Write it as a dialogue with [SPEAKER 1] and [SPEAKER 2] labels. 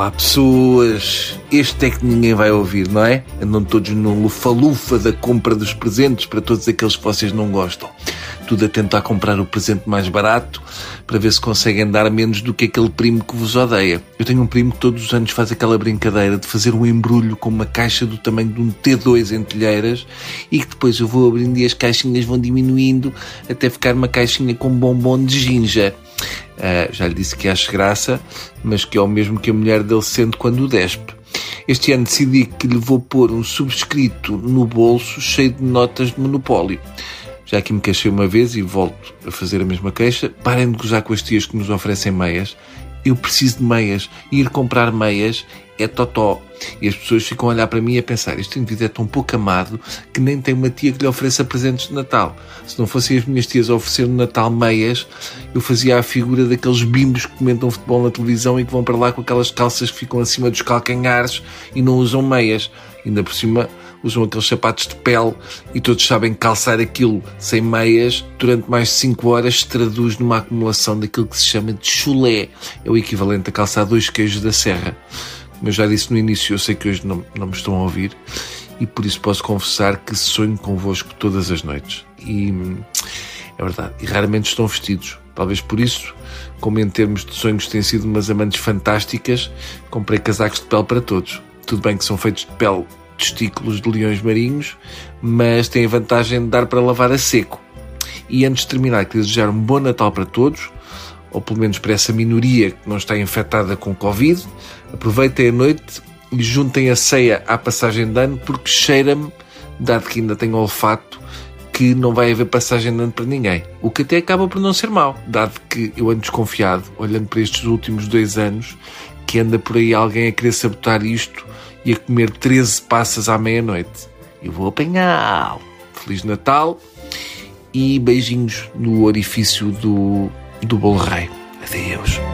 [SPEAKER 1] Olá pessoas, este é que ninguém vai ouvir, não é? Andam todos no lufa-lufa da compra dos presentes para todos aqueles que vocês não gostam. Tudo a tentar comprar o presente mais barato para ver se conseguem dar menos do que aquele primo que vos odeia. Eu tenho um primo que todos os anos faz aquela brincadeira de fazer um embrulho com uma caixa do tamanho de um T2 em telheiras e que depois eu vou abrindo e as caixinhas vão diminuindo até ficar uma caixinha com bombom de ginja. Uh, já lhe disse que acho graça, mas que é o mesmo que a mulher dele sente quando o despe. Este ano decidi que lhe vou pôr um subscrito no bolso cheio de notas de monopólio. Já aqui me queixei uma vez e volto a fazer a mesma queixa. Parem de gozar com as tias que nos oferecem meias eu preciso de meias. Ir comprar meias é totó. E as pessoas ficam a olhar para mim e a pensar: este indivíduo é tão pouco amado que nem tem uma tia que lhe ofereça presentes de Natal. Se não fossem as minhas tias a oferecer no Natal meias, eu fazia a figura daqueles bimbos que comentam futebol na televisão e que vão para lá com aquelas calças que ficam acima dos calcanhares e não usam meias. Ainda por cima, usam aqueles sapatos de pele e todos sabem calçar aquilo sem meias durante mais de 5 horas se traduz numa acumulação daquilo que se chama de chulé. É o equivalente a calçar dois queijos da serra. Como eu já disse no início, eu sei que hoje não, não me estão a ouvir e por isso posso confessar que sonho convosco todas as noites. E é verdade, e raramente estão vestidos. Talvez por isso, como em termos de sonhos têm sido umas amantes fantásticas, comprei casacos de pele para todos. Tudo bem que são feitos de pele testículos de leões marinhos, mas tem a vantagem de dar para lavar a seco. E antes de terminar, queria desejar um bom Natal para todos, ou pelo menos para essa minoria que não está infectada com Covid. Aproveitem a noite e juntem a ceia à passagem de ano, porque cheira-me, dado que ainda tenho olfato, que não vai haver passagem de ano para ninguém. O que até acaba por não ser mau, dado que eu ando desconfiado, olhando para estes últimos dois anos, que anda por aí alguém a querer sabotar isto e a comer 13 passas à meia-noite. Eu vou apanhá-lo. Feliz Natal e beijinhos no orifício do, do bolo rei. Adeus.